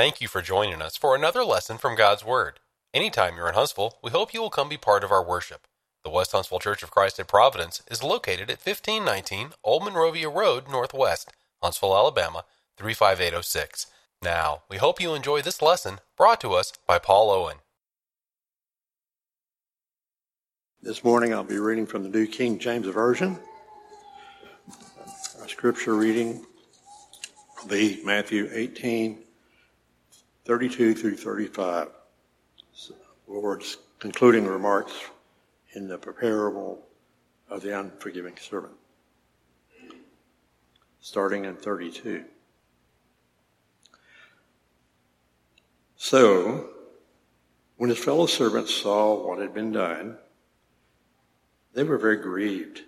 Thank you for joining us for another lesson from God's Word. Anytime you're in Huntsville, we hope you will come be part of our worship. The West Huntsville Church of Christ at Providence is located at 1519 Old Monrovia Road, Northwest, Huntsville, Alabama 35806. Now, we hope you enjoy this lesson brought to us by Paul Owen. This morning I'll be reading from the New King James Version. Our scripture reading will be Matthew 18, 32 through 35. So, Lord's concluding remarks in the parable of the unforgiving servant. Starting in 32. So, when his fellow servants saw what had been done, they were very grieved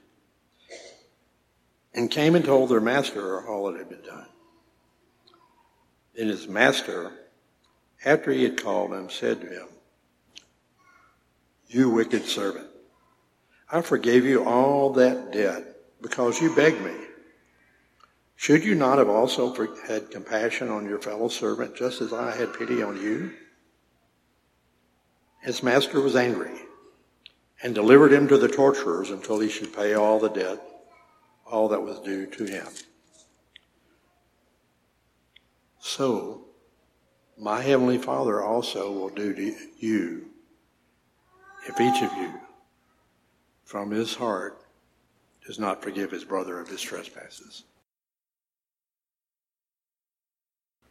and came and told their master all that had been done. Then his master, after he had called him, said to him, You wicked servant, I forgave you all that debt because you begged me. Should you not have also had compassion on your fellow servant just as I had pity on you? His master was angry and delivered him to the torturers until he should pay all the debt, all that was due to him. So, my heavenly Father also will do to you if each of you from his heart does not forgive his brother of his trespasses.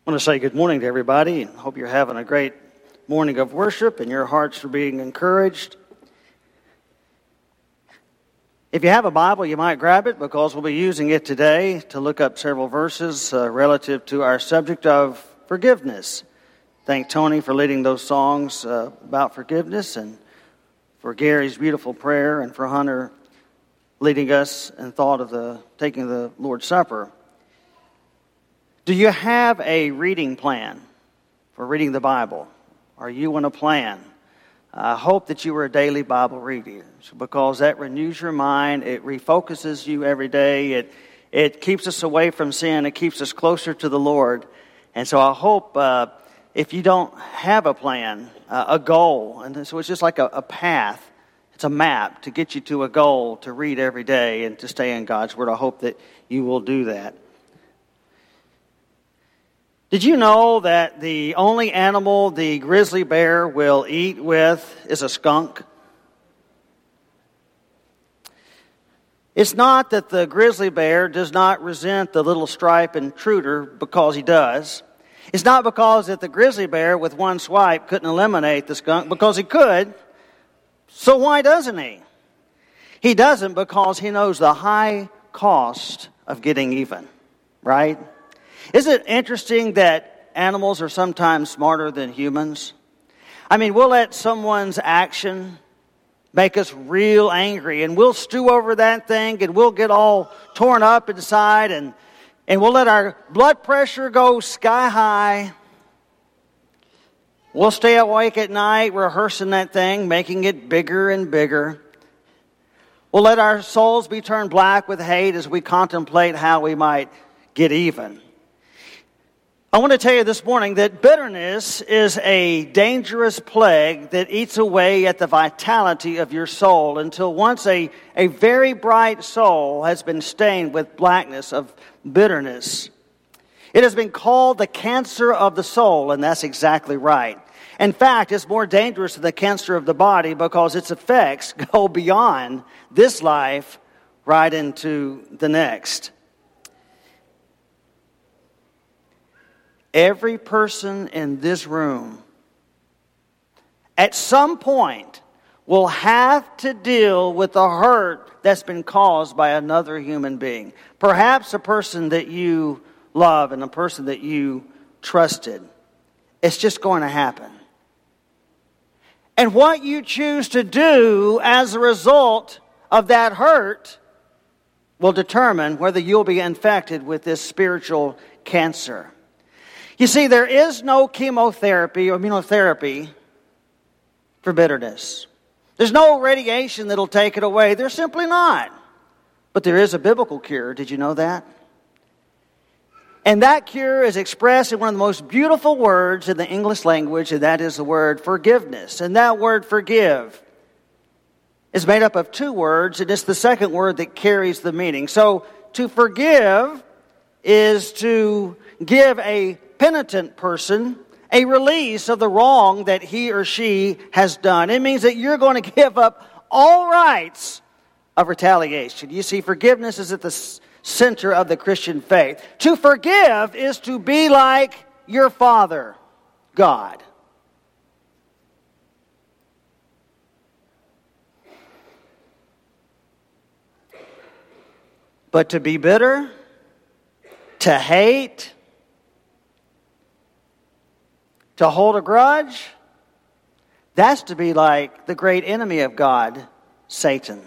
I want to say good morning to everybody and hope you're having a great morning of worship and your hearts are being encouraged. If you have a Bible, you might grab it because we'll be using it today to look up several verses uh, relative to our subject of forgiveness. Thank Tony for leading those songs uh, about forgiveness and for Gary's beautiful prayer and for Hunter leading us in thought of the taking the Lord's Supper. Do you have a reading plan for reading the Bible? Are you on a plan? I hope that you are a daily Bible reader because that renews your mind. It refocuses you every day. It, it keeps us away from sin. It keeps us closer to the Lord. And so I hope uh, if you don't have a plan, uh, a goal, and so it's just like a, a path, it's a map to get you to a goal to read every day and to stay in God's Word. I hope that you will do that. Did you know that the only animal the grizzly bear will eat with is a skunk? It's not that the grizzly bear does not resent the little stripe intruder because he does. It's not because that the grizzly bear with one swipe couldn't eliminate the skunk because he could. So why doesn't he? He doesn't because he knows the high cost of getting even, right? Is it interesting that animals are sometimes smarter than humans? I mean, we'll let someone's action make us real angry and we'll stew over that thing and we'll get all torn up inside and, and we'll let our blood pressure go sky high. We'll stay awake at night rehearsing that thing, making it bigger and bigger. We'll let our souls be turned black with hate as we contemplate how we might get even. I want to tell you this morning that bitterness is a dangerous plague that eats away at the vitality of your soul until once a, a very bright soul has been stained with blackness of bitterness. It has been called the cancer of the soul, and that's exactly right. In fact, it's more dangerous than the cancer of the body because its effects go beyond this life right into the next. Every person in this room at some point will have to deal with the hurt that's been caused by another human being. Perhaps a person that you love and a person that you trusted. It's just going to happen. And what you choose to do as a result of that hurt will determine whether you'll be infected with this spiritual cancer. You see, there is no chemotherapy or immunotherapy for bitterness. There's no radiation that'll take it away. There's simply not. But there is a biblical cure. Did you know that? And that cure is expressed in one of the most beautiful words in the English language, and that is the word forgiveness. And that word forgive is made up of two words, and it's the second word that carries the meaning. So to forgive is to give a penitent person a release of the wrong that he or she has done. It means that you're going to give up all rights of retaliation. You see, forgiveness is at the center of the Christian faith. To forgive is to be like your Father, God. But to be bitter, to hate, to hold a grudge, that's to be like the great enemy of God, Satan.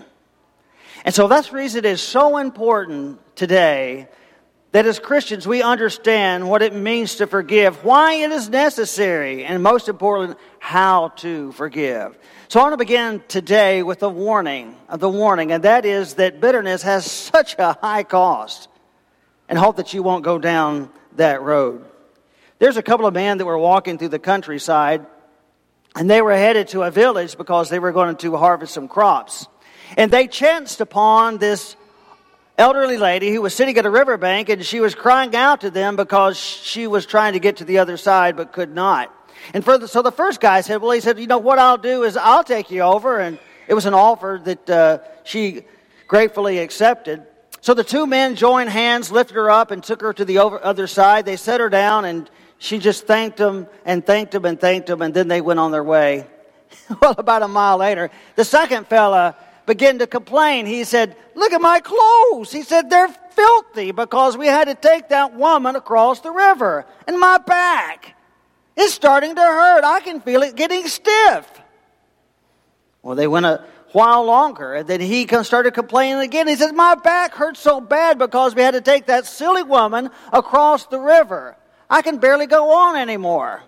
And so that's the reason it is so important today that as Christians we understand what it means to forgive, why it is necessary, and most important, how to forgive. So I want to begin today with a warning, uh, the warning, and that is that bitterness has such a high cost, and hope that you won't go down that road. There's a couple of men that were walking through the countryside, and they were headed to a village because they were going to harvest some crops. And they chanced upon this elderly lady who was sitting at a riverbank and she was crying out to them because she was trying to get to the other side but could not. And so the first guy said, Well, he said, You know, what I'll do is I'll take you over. And it was an offer that uh, she gratefully accepted. So the two men joined hands, lifted her up, and took her to the over, other side. They set her down, and she just thanked them and thanked them and thanked them, and then they went on their way. well, about a mile later, the second fella began to complain. He said, Look at my clothes. He said, They're filthy because we had to take that woman across the river. And my back is starting to hurt. I can feel it getting stiff. Well, they went a while longer, and then he started complaining again. He said, My back hurts so bad because we had to take that silly woman across the river. I can barely go on anymore.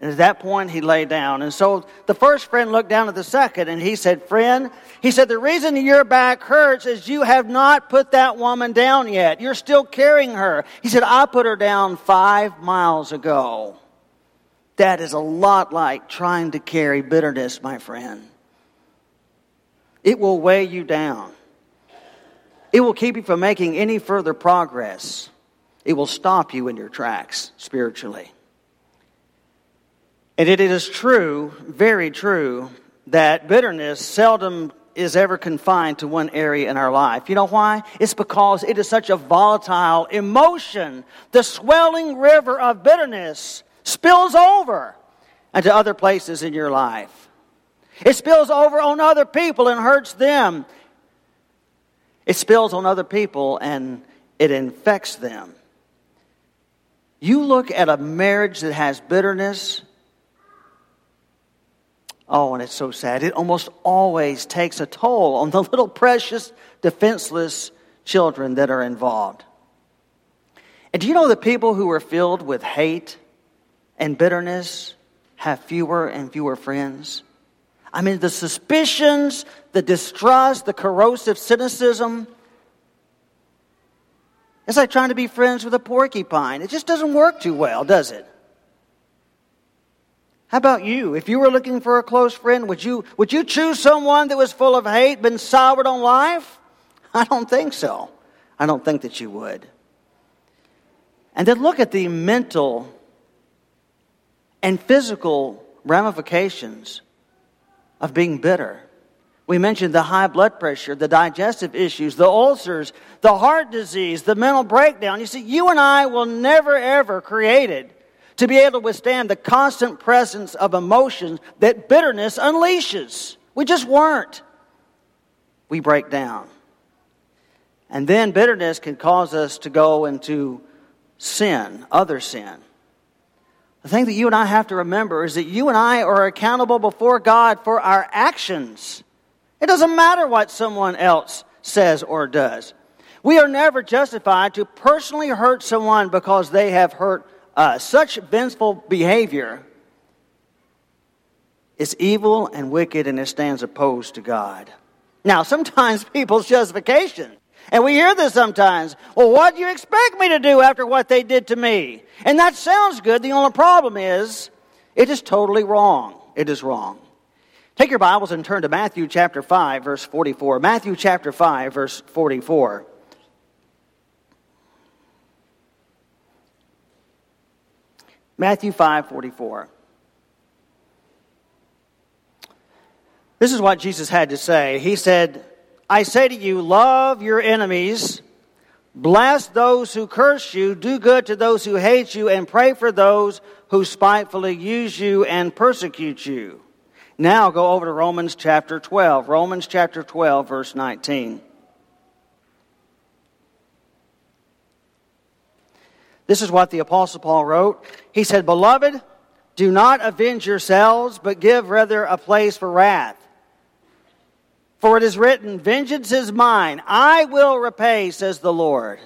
And at that point, he lay down. And so the first friend looked down at the second and he said, Friend, he said, the reason your back hurts is you have not put that woman down yet. You're still carrying her. He said, I put her down five miles ago. That is a lot like trying to carry bitterness, my friend. It will weigh you down, it will keep you from making any further progress, it will stop you in your tracks spiritually. And it is true, very true, that bitterness seldom is ever confined to one area in our life. You know why? It's because it is such a volatile emotion. The swelling river of bitterness spills over into other places in your life. It spills over on other people and hurts them. It spills on other people and it infects them. You look at a marriage that has bitterness, Oh, and it's so sad. It almost always takes a toll on the little precious, defenseless children that are involved. And do you know that people who are filled with hate and bitterness have fewer and fewer friends? I mean, the suspicions, the distrust, the corrosive cynicism. It's like trying to be friends with a porcupine. It just doesn't work too well, does it? How about you? If you were looking for a close friend, would you, would you choose someone that was full of hate, been soured on life? I don't think so. I don't think that you would. And then look at the mental and physical ramifications of being bitter. We mentioned the high blood pressure, the digestive issues, the ulcers, the heart disease, the mental breakdown. You see, you and I will never ever created to be able to withstand the constant presence of emotions that bitterness unleashes. We just weren't. We break down. And then bitterness can cause us to go into sin, other sin. The thing that you and I have to remember is that you and I are accountable before God for our actions. It doesn't matter what someone else says or does. We are never justified to personally hurt someone because they have hurt uh, such vengeful behavior is evil and wicked and it stands opposed to God. Now, sometimes people's justification And we hear this sometimes. Well, what do you expect me to do after what they did to me? And that sounds good. The only problem is it is totally wrong. It is wrong. Take your Bibles and turn to Matthew chapter 5, verse 44. Matthew chapter 5, verse 44. Matthew 5, 44. This is what Jesus had to say. He said, I say to you, love your enemies, bless those who curse you, do good to those who hate you, and pray for those who spitefully use you and persecute you. Now go over to Romans chapter 12. Romans chapter 12, verse 19. This is what the Apostle Paul wrote. He said, Beloved, do not avenge yourselves, but give rather a place for wrath. For it is written, Vengeance is mine, I will repay, says the Lord.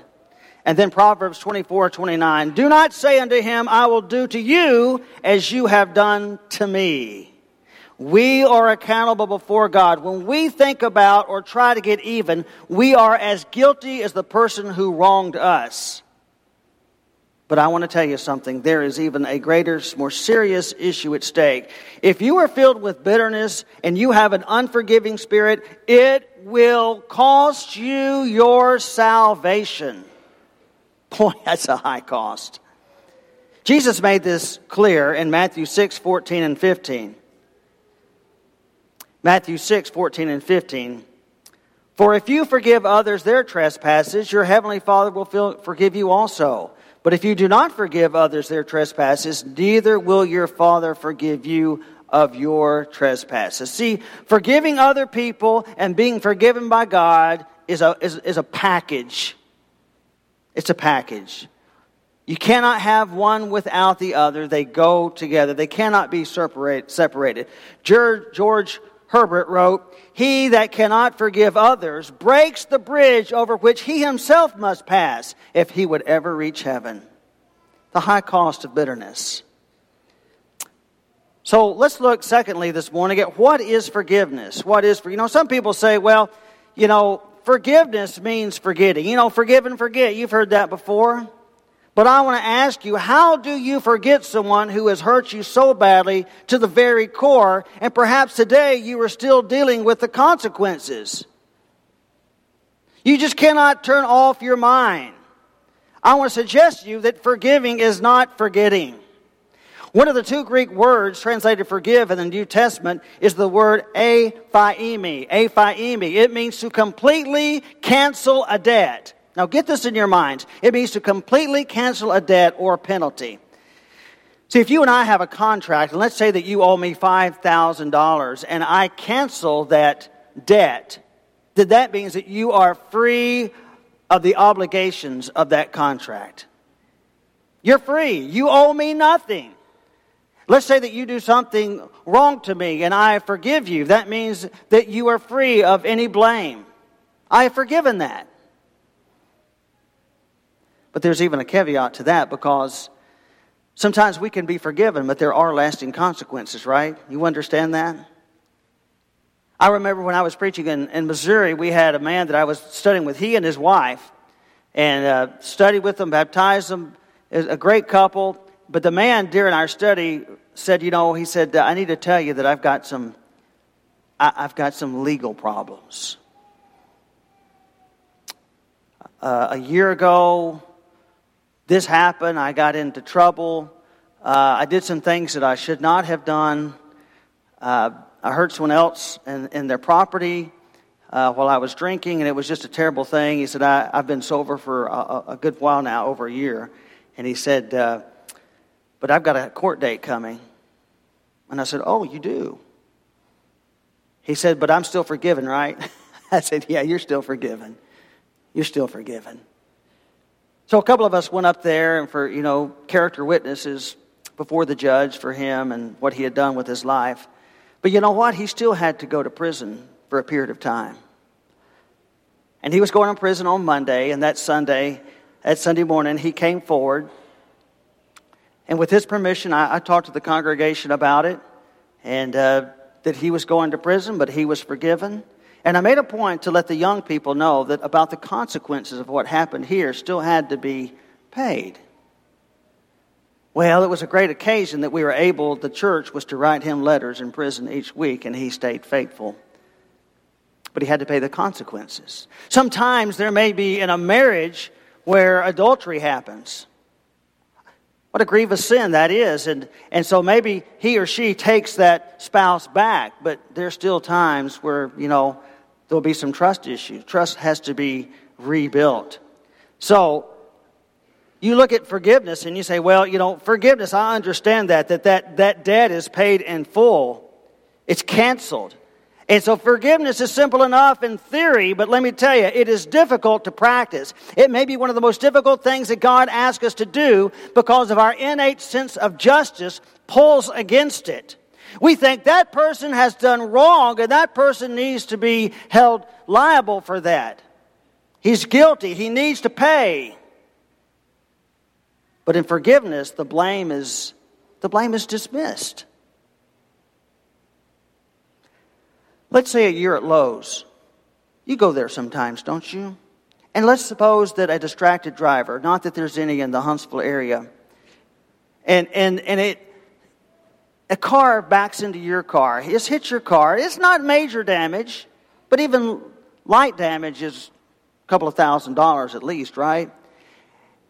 And then Proverbs 24, 29. Do not say unto him, I will do to you as you have done to me. We are accountable before God. When we think about or try to get even, we are as guilty as the person who wronged us. But I want to tell you something. There is even a greater, more serious issue at stake. If you are filled with bitterness and you have an unforgiving spirit, it will cost you your salvation. Boy, that's a high cost. Jesus made this clear in Matthew 6, 14, and 15. Matthew 6, 14, and 15. For if you forgive others their trespasses, your heavenly Father will forgive you also. But if you do not forgive others their trespasses, neither will your Father forgive you of your trespasses. See, forgiving other people and being forgiven by God is a, is, is a package. It's a package. You cannot have one without the other. They go together. They cannot be separate, separated. George Herbert wrote, He that cannot forgive others breaks the bridge over which he himself must pass if he would ever reach heaven. The high cost of bitterness. So let's look, secondly, this morning at what is forgiveness? What is you know, some people say, well, you know, forgiveness means forgetting. You know, forgive and forget. You've heard that before. But I want to ask you, how do you forget someone who has hurt you so badly to the very core, and perhaps today you are still dealing with the consequences? You just cannot turn off your mind. I want to suggest to you that forgiving is not forgetting. One of the two Greek words translated forgive in the New Testament is the word aphiemi. Aphiemi. It means to completely cancel a debt. Now get this in your minds. It means to completely cancel a debt or penalty. See, if you and I have a contract, and let's say that you owe me $5,000 and I cancel that debt, then that means that you are free of the obligations of that contract. You're free. You owe me nothing. Let's say that you do something wrong to me and I forgive you. That means that you are free of any blame. I have forgiven that. But there's even a caveat to that because sometimes we can be forgiven, but there are lasting consequences, right? You understand that? I remember when I was preaching in, in Missouri, we had a man that I was studying with, he and his wife, and uh, studied with them, baptized them, a great couple. But the man during our study said, You know, he said, I need to tell you that I've got some, I, I've got some legal problems. Uh, a year ago, this happened. I got into trouble. Uh, I did some things that I should not have done. Uh, I hurt someone else in, in their property uh, while I was drinking, and it was just a terrible thing. He said, I, have been sober for a, a, good while now, over a year. And he said, uh, But I've got a court date coming. And I said, Oh, you do? He said, But I'm still forgiven, right? I said, Yeah, you're still forgiven. You're still forgiven. So a couple of us went up there and for, you know, character witnesses before the judge for him and what he had done with his life. But you know what? He still had to go to prison for a period of time. And he was going to prison on Monday, and that Sunday, that Sunday morning, he came forward. And with his permission, I, I talked to the congregation about it, and uh, that he was going to prison, but he was forgiven. And I made a point to let the young people know that about the consequences of what happened here still had to be paid. Well, it was a great occasion that we were able, the church was to write him letters in prison each week, and he stayed faithful. But he had to pay the consequences. Sometimes there may be in a marriage where adultery happens. What a grievous sin that is. And, and so maybe he or she takes that spouse back, but there's still times where, you know, there'll be some trust issues. Trust has to be rebuilt. So you look at forgiveness and you say, well, you know, forgiveness, I understand that, that that, that debt is paid in full. It's canceled. And so forgiveness is simple enough in theory, but let me tell you, it is difficult to practice. It may be one of the most difficult things that God asks us to do because of our innate sense of justice pulls against it. We think that person has done wrong and that person needs to be held liable for that. He's guilty. He needs to pay. But in forgiveness, the blame is, the blame is dismissed. Let's say a year at Lowe's. You go there sometimes, don't you? And let's suppose that a distracted driver, not that there's any in the Huntsville area, and, and, and it, a car backs into your car. It's hit your car. It's not major damage, but even light damage is a couple of thousand dollars at least, right?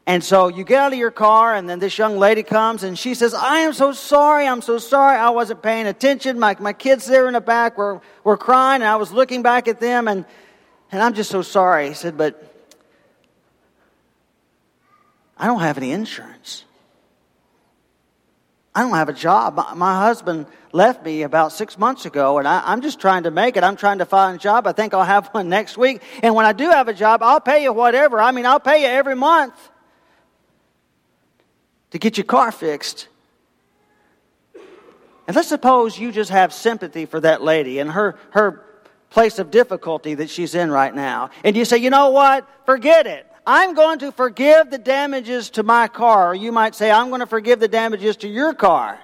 And so you get out of your car, and then this young lady comes and she says, I am so sorry, I'm so sorry, I wasn't paying attention. My, my kids there in the back were, were crying, and I was looking back at them, and, and I'm just so sorry. He said, But I don't have any insurance. I don't have a job. My, husband left me about six months ago, and I, am just trying to make it. I'm trying to find a job. I think I'll have one next week. And when I do have a job, I'll pay you whatever. I mean, I'll pay you every month to get your car fixed. And let's suppose you just have sympathy for that lady and her, her place of difficulty that she's in right now. And you say, you know what? Forget it. I'm going to forgive the damages to my car. Or you might say, I'm going to forgive the damages to your car.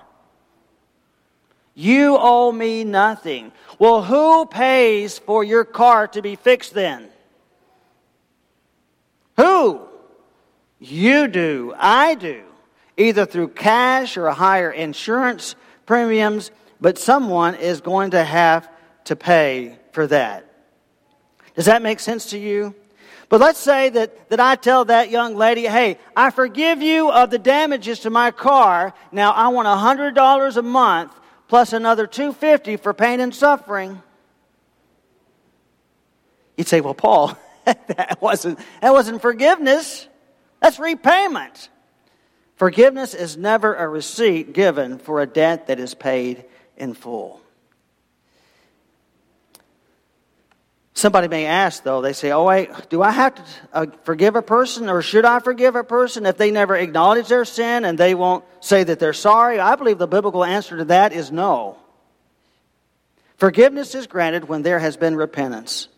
You owe me nothing. Well, who pays for your car to be fixed then? Who? You do. I do either through cash or higher insurance premiums, but someone is going to have to pay for that. Does that make sense to you? But let's say that, that I tell that young lady, hey, I forgive you of the damages to my car. Now I want $100 a month plus another 250 for pain and suffering. You'd say, well, Paul, that wasn't, that wasn't forgiveness. That's repayment. Forgiveness is never a receipt given for a debt that is paid in full. Somebody may ask, though, they say, Oh, wait, do I have to uh, forgive a person or should I forgive a person if they never acknowledge their sin and they won't say that they're sorry? I believe the biblical answer to that is no. Forgiveness is granted when there has been repentance.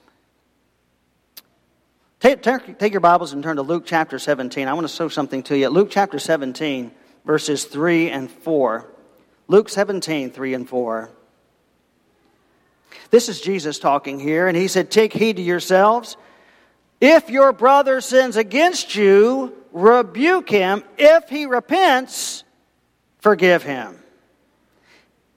Take, take, your Bibles and turn to Luke chapter 17. I want to show something to you. Luke chapter 17, verses 3 and 4. Luke 17, 3 and 4. This is Jesus talking here, and he said, Take heed to yourselves. If your brother sins against you, rebuke him. If he repents, forgive him.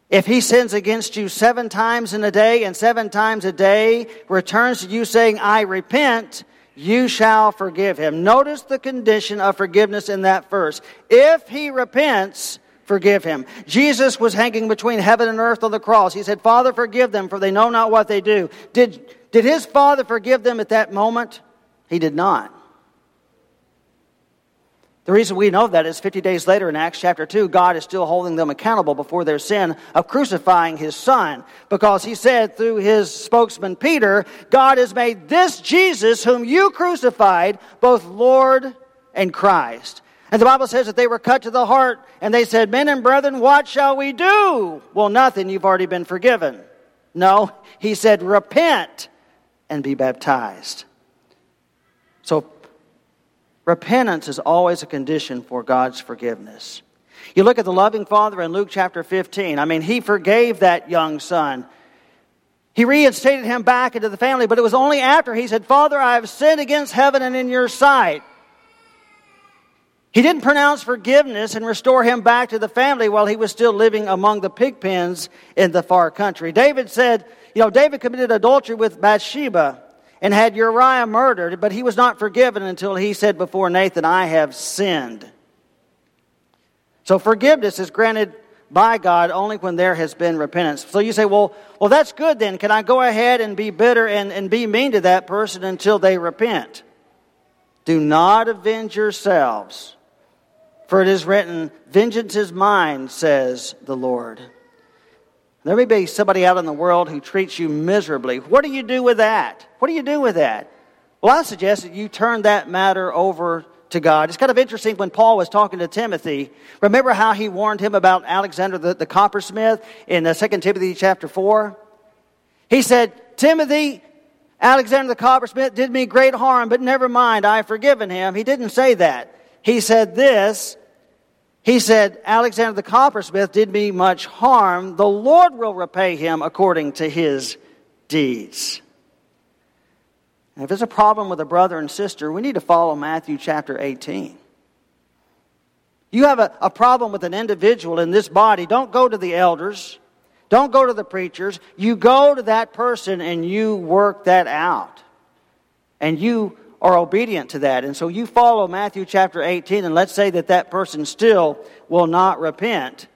If he sins against you seven times in a day and seven times a day returns to you saying, I repent, you shall forgive him. Notice the condition of forgiveness in that verse. If he repents, forgive him. Jesus was hanging between heaven and earth on the cross. He said, Father, forgive them, for they know not what they do. Did, did his father forgive them at that moment? He did not. The reason we know that is 50 days later in Acts chapter 2, God is still holding them accountable before their sin of crucifying his son. Because he said through his spokesman Peter, God has made this Jesus, whom you crucified, both Lord and Christ. And the Bible says that they were cut to the heart and they said, Men and brethren, what shall we do? Well, nothing, you've already been forgiven. No, he said, Repent and be baptized. So Repentance is always a condition for God's forgiveness. You look at the loving father in Luke chapter 15. I mean, he forgave that young son. He reinstated him back into the family, but it was only after he said, Father, I have sinned against heaven and in your sight. He didn't pronounce forgiveness and restore him back to the family while he was still living among the pig pens in the far country. David said, you know, David committed adultery with Bathsheba and had Uriah murdered, but he was not forgiven until he said before Nathan, I have sinned. So forgiveness is granted by God only when there has been repentance. So you say, well, well, that's good then. Can I go ahead and be bitter and, and be mean to that person until they repent? Do not avenge yourselves for it is written, Vengeance is mine, says the Lord. There may be somebody out in the world who treats you miserably. What do you do with that? What do you do with that? Well, I suggest that you turn that matter over to God. It's kind of interesting when Paul was talking to Timothy. Remember how he warned him about Alexander the, the coppersmith in uh, 2 Timothy chapter 4? He said, Timothy, Alexander the coppersmith did me great harm, but never mind, I have forgiven him. He didn't say that he said this. He said, Alexander the coppersmith did me much harm. The Lord will repay him according to his deeds. If there's a problem with a brother and sister, we need to follow Matthew chapter 18. You have a, a problem with an individual in this body, don't go to the elders. Don't go to the preachers. You go to that person and you work that out. And you are obedient to that. And so you follow Matthew chapter 18, and let's say that that person still will not repent.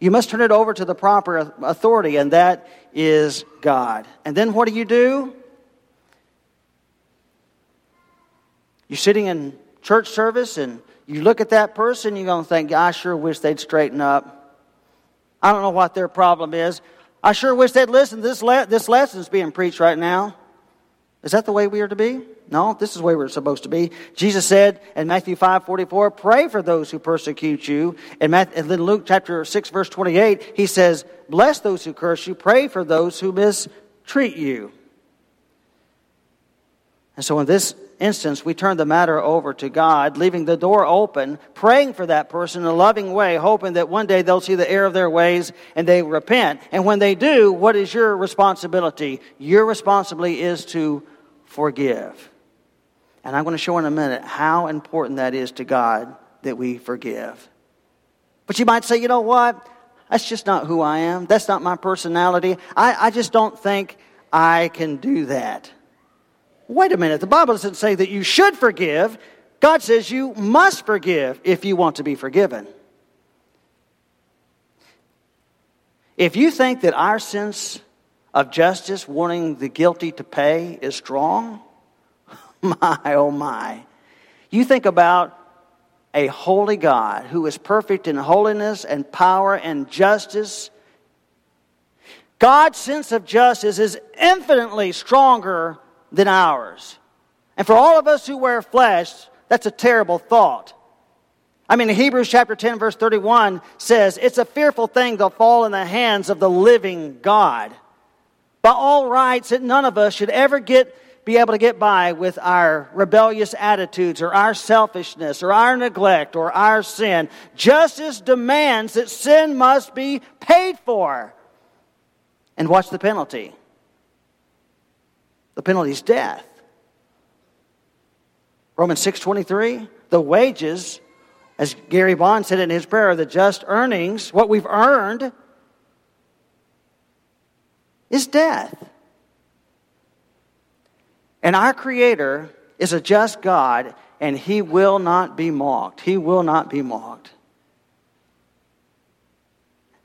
You must turn it over to the proper authority, and that is God. And then what do you do? You're sitting in church service and you look at that person, you're going to think, I sure wish they'd straighten up. I don't know what their problem is. I sure wish they'd listen. This, le- this lesson's being preached right now. Is that the way we are to be? No, this is where we're supposed to be. Jesus said in Matthew 5 44, pray for those who persecute you. And in Luke chapter 6, verse 28, he says, bless those who curse you, pray for those who mistreat you. And so in this instance, we turn the matter over to God, leaving the door open, praying for that person in a loving way, hoping that one day they'll see the error of their ways and they repent. And when they do, what is your responsibility? Your responsibility is to forgive. And I'm going to show in a minute how important that is to God that we forgive. But you might say, you know what? That's just not who I am. That's not my personality. I, I just don't think I can do that. Wait a minute. The Bible doesn't say that you should forgive. God says you must forgive if you want to be forgiven. If you think that our sense of justice, wanting the guilty to pay, is strong, my, oh my. You think about a holy God who is perfect in holiness and power and justice. God's sense of justice is infinitely stronger than ours. And for all of us who wear flesh, that's a terrible thought. I mean, Hebrews chapter 10, verse 31 says, It's a fearful thing to fall in the hands of the living God. By all rights, that none of us should ever get be able to get by with our rebellious attitudes or our selfishness or our neglect or our sin. Justice demands that sin must be paid for. And what's the penalty? The penalty is death. Romans 6:23, the wages as Gary Bond said in his prayer, the just earnings, what we've earned is death. And our Creator is a just God, and He will not be mocked. He will not be mocked.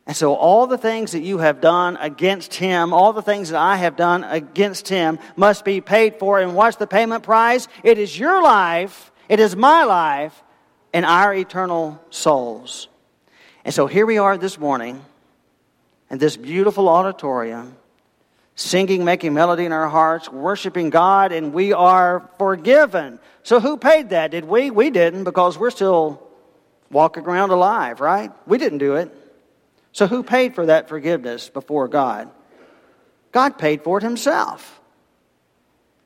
And so, all the things that you have done against Him, all the things that I have done against Him, must be paid for. And what's the payment price? It is your life, it is my life, and our eternal souls. And so, here we are this morning in this beautiful auditorium singing, making melody in our hearts, worshiping God, and we are forgiven. So who paid that? Did we? We didn't because we're still walking around alive, right? We didn't do it. So who paid for that forgiveness before God? God paid for it himself.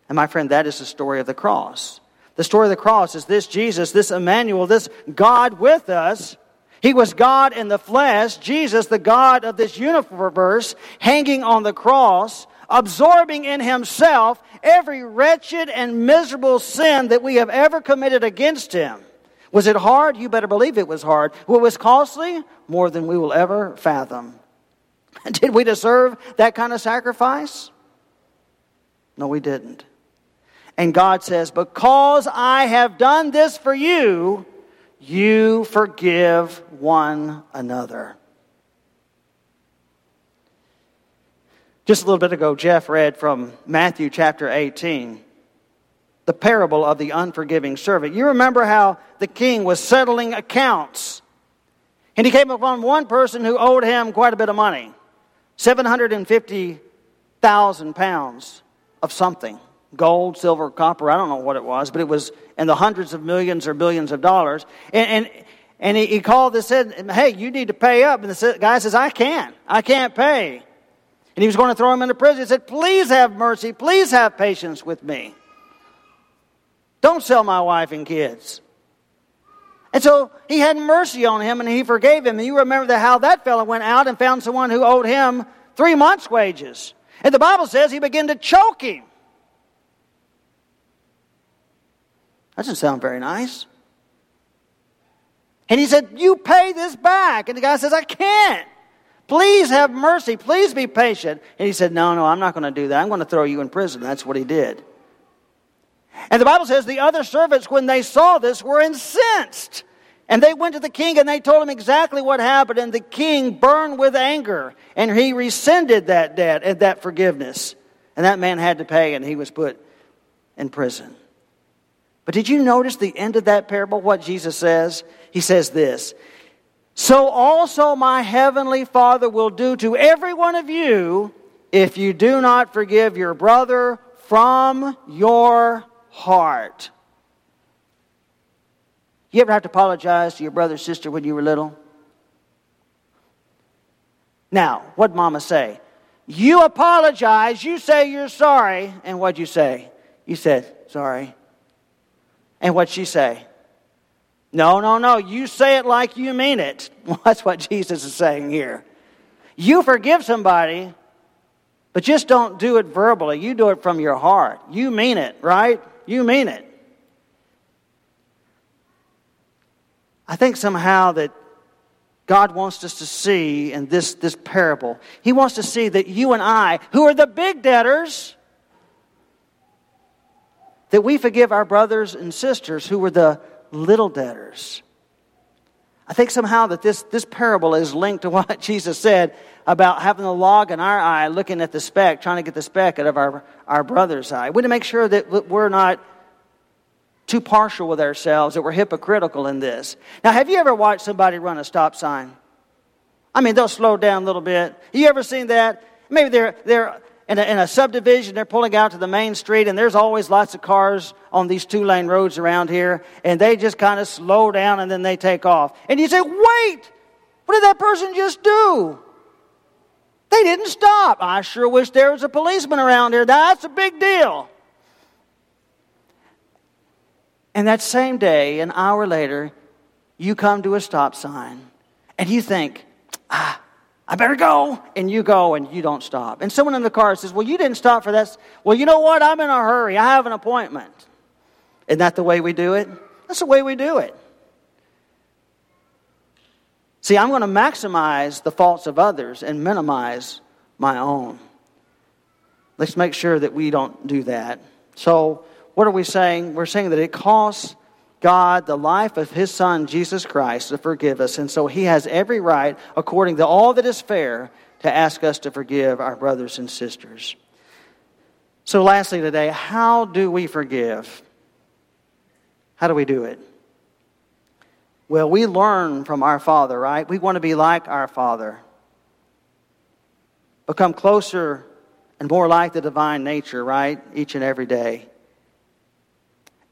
And my friend, that is the story of the cross. The story of the cross is this Jesus, this Emmanuel, this God with us he was God in the flesh, Jesus, the God of this universe, hanging on the cross, absorbing in himself every wretched and miserable sin that we have ever committed against him. Was it hard? You better believe it was hard. What was costly? More than we will ever fathom. Did we deserve that kind of sacrifice? No, we didn't. And God says, Because I have done this for you, you forgive one another. Just a little bit ago, Jeff read from Matthew chapter 18, the parable of the unforgiving servant. You remember how the king was settling accounts, and he came upon one person who owed him quite a bit of money 750,000 pounds of something gold, silver, copper, I don't know what it was, but it was in the hundreds of millions or billions of dollars. And, and, and he, he called and said, Hey, you need to pay up. And the guy says, I can't. I can't pay. And he was going to throw him into prison. He said, Please have mercy. Please have patience with me. Don't sell my wife and kids. And so he had mercy on him and he forgave him. And you remember that how that fellow went out and found someone who owed him three months' wages. And the Bible says he began to choke him. That doesn't sound very nice. And he said, You pay this back. And the guy says, I can't. Please have mercy. Please be patient. And he said, No, no, I'm not going to do that. I'm going to throw you in prison. That's what he did. And the Bible says the other servants, when they saw this, were incensed. And they went to the king and they told him exactly what happened. And the king burned with anger. And he rescinded that debt and that forgiveness. And that man had to pay and he was put in prison. But did you notice the end of that parable? What Jesus says? He says this so also my heavenly Father will do to every one of you if you do not forgive your brother from your heart. You ever have to apologize to your brother or sister when you were little? Now, what'd mama say? You apologize, you say you're sorry, and what'd you say? You said, sorry. And what'd she say? No, no, no. You say it like you mean it. Well, that's what Jesus is saying here. You forgive somebody, but just don't do it verbally. You do it from your heart. You mean it, right? You mean it. I think somehow that God wants us to see in this, this parable, He wants to see that you and I, who are the big debtors, that we forgive our brothers and sisters who were the little debtors. I think somehow that this, this parable is linked to what Jesus said about having the log in our eye, looking at the speck, trying to get the speck out of our, our brother's eye. We need to make sure that we're not too partial with ourselves, that we're hypocritical in this. Now, have you ever watched somebody run a stop sign? I mean, they'll slow down a little bit. You ever seen that? Maybe they're, they're in a, in a subdivision, they're pulling out to the main street, and there's always lots of cars on these two lane roads around here, and they just kind of slow down and then they take off. And you say, wait, what did that person just do? They didn't stop. I sure wish there was a policeman around here. That's a big deal. And that same day, an hour later, you come to a stop sign and you think, ah, I better go. And you go and you don't stop. And someone in the car says, Well, you didn't stop for that. Well, you know what? I'm in a hurry. I have an appointment. Isn't that the way we do it? That's the way we do it. See, I'm going to maximize the faults of others and minimize my own. Let's make sure that we don't do that. So, what are we saying? We're saying that it costs God the life of his son, Jesus Christ, to forgive us. And so he has every right, according to all that is fair, to ask us to forgive our brothers and sisters. So, lastly, today, how do we forgive? How do we do it? Well, we learn from our Father, right? We want to be like our Father, become closer and more like the divine nature, right? Each and every day.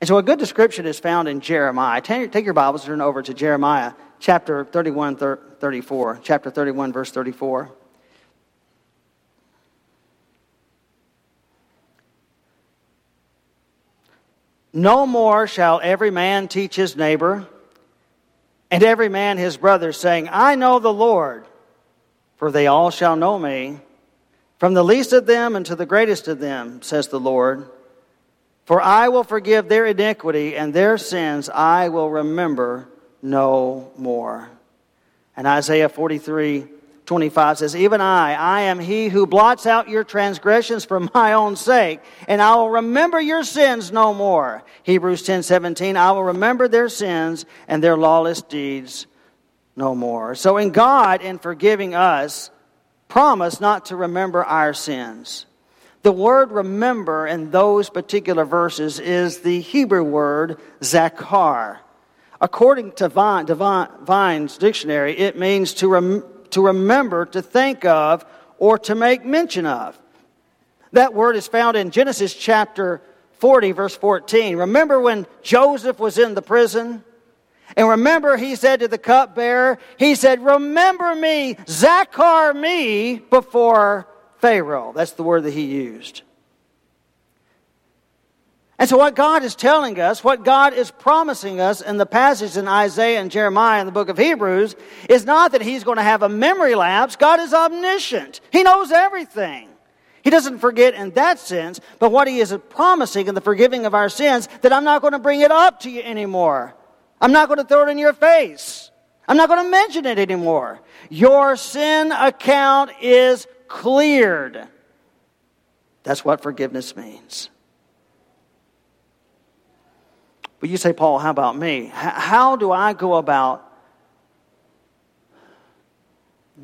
And so a good description is found in Jeremiah. Take your Bibles and turn over to Jeremiah chapter 31, 34. Chapter 31, verse 34. No more shall every man teach his neighbor and every man his brother, saying, I know the Lord, for they all shall know me, from the least of them unto the greatest of them, says the Lord. For I will forgive their iniquity, and their sins I will remember no more. And Isaiah 43 25 says, Even I, I am he who blots out your transgressions for my own sake, and I will remember your sins no more. Hebrews 10 17, I will remember their sins and their lawless deeds no more. So in God, in forgiving us, promise not to remember our sins. The word remember in those particular verses is the Hebrew word zakar. According to Vine, Vine's dictionary, it means to, rem, to remember, to think of, or to make mention of. That word is found in Genesis chapter 40, verse 14. Remember when Joseph was in the prison? And remember, he said to the cupbearer, he said, Remember me, Zakar me, before Pharaoh. That's the word that he used. And so, what God is telling us, what God is promising us in the passage in Isaiah and Jeremiah in the book of Hebrews, is not that He's going to have a memory lapse. God is omniscient, He knows everything. He doesn't forget in that sense, but what He is promising in the forgiving of our sins, that I'm not going to bring it up to you anymore. I'm not going to throw it in your face. I'm not going to mention it anymore. Your sin account is cleared. That's what forgiveness means. But you say, Paul, how about me? How do I go about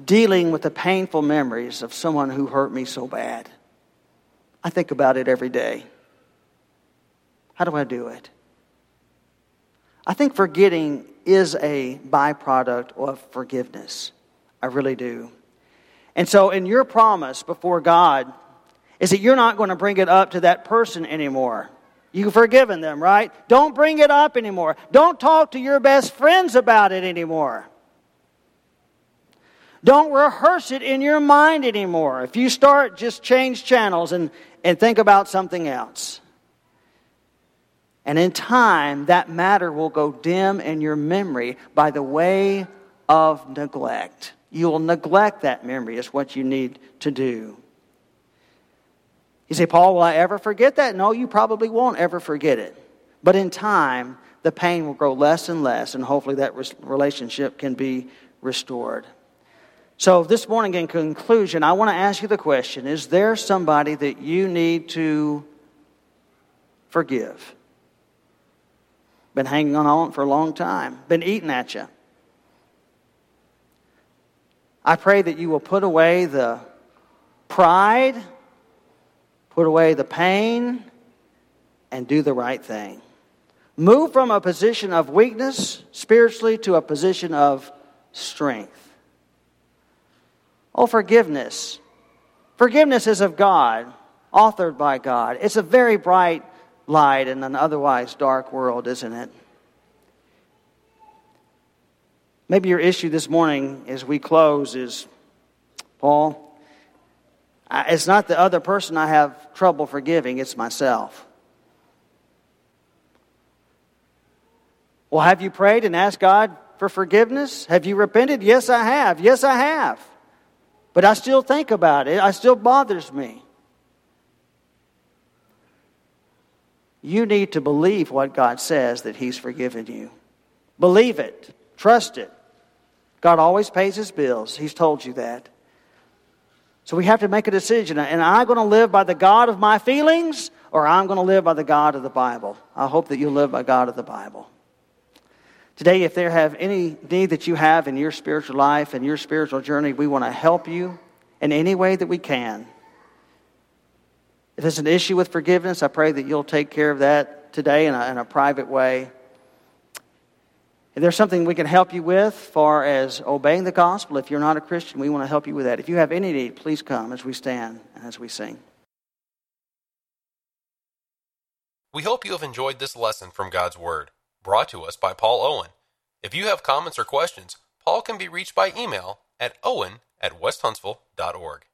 dealing with the painful memories of someone who hurt me so bad? I think about it every day. How do I do it? I think forgetting is a byproduct of forgiveness. I really do. And so, in your promise before God, is that you're not going to bring it up to that person anymore. You've forgiven them, right? Don't bring it up anymore. Don't talk to your best friends about it anymore. Don't rehearse it in your mind anymore. If you start, just change channels and, and think about something else. And in time, that matter will go dim in your memory by the way of neglect. You will neglect that memory, is what you need to do. You say, Paul, will I ever forget that? No, you probably won't ever forget it. But in time, the pain will grow less and less, and hopefully that relationship can be restored. So, this morning, in conclusion, I want to ask you the question Is there somebody that you need to forgive? Been hanging on for a long time, been eating at you. I pray that you will put away the pride, put away the pain, and do the right thing. Move from a position of weakness spiritually to a position of strength. Oh, forgiveness. Forgiveness is of God, authored by God. It's a very bright light in an otherwise dark world, isn't it? Maybe your issue this morning as we close is Paul, it's not the other person I have trouble forgiving, it's myself. Well, have you prayed and asked God for forgiveness? Have you repented? Yes, I have. Yes, I have. But I still think about it. It still bothers me. You need to believe what God says that He's forgiven you. Believe it. Trust it. God always pays his bills. He's told you that. So we have to make a decision. And I'm going to live by the God of my feelings, or I'm going to live by the God of the Bible. I hope that you live by God of the Bible. Today, if there have any need that you have in your spiritual life and your spiritual journey, we want to help you in any way that we can. If there's an issue with forgiveness, I pray that you'll take care of that today in a, in a private way. If there's something we can help you with, far as obeying the gospel, if you're not a Christian, we want to help you with that. If you have any need, please come as we stand and as we sing. We hope you have enjoyed this lesson from God's Word, brought to us by Paul Owen. If you have comments or questions, Paul can be reached by email at owen at westhuntsville.org.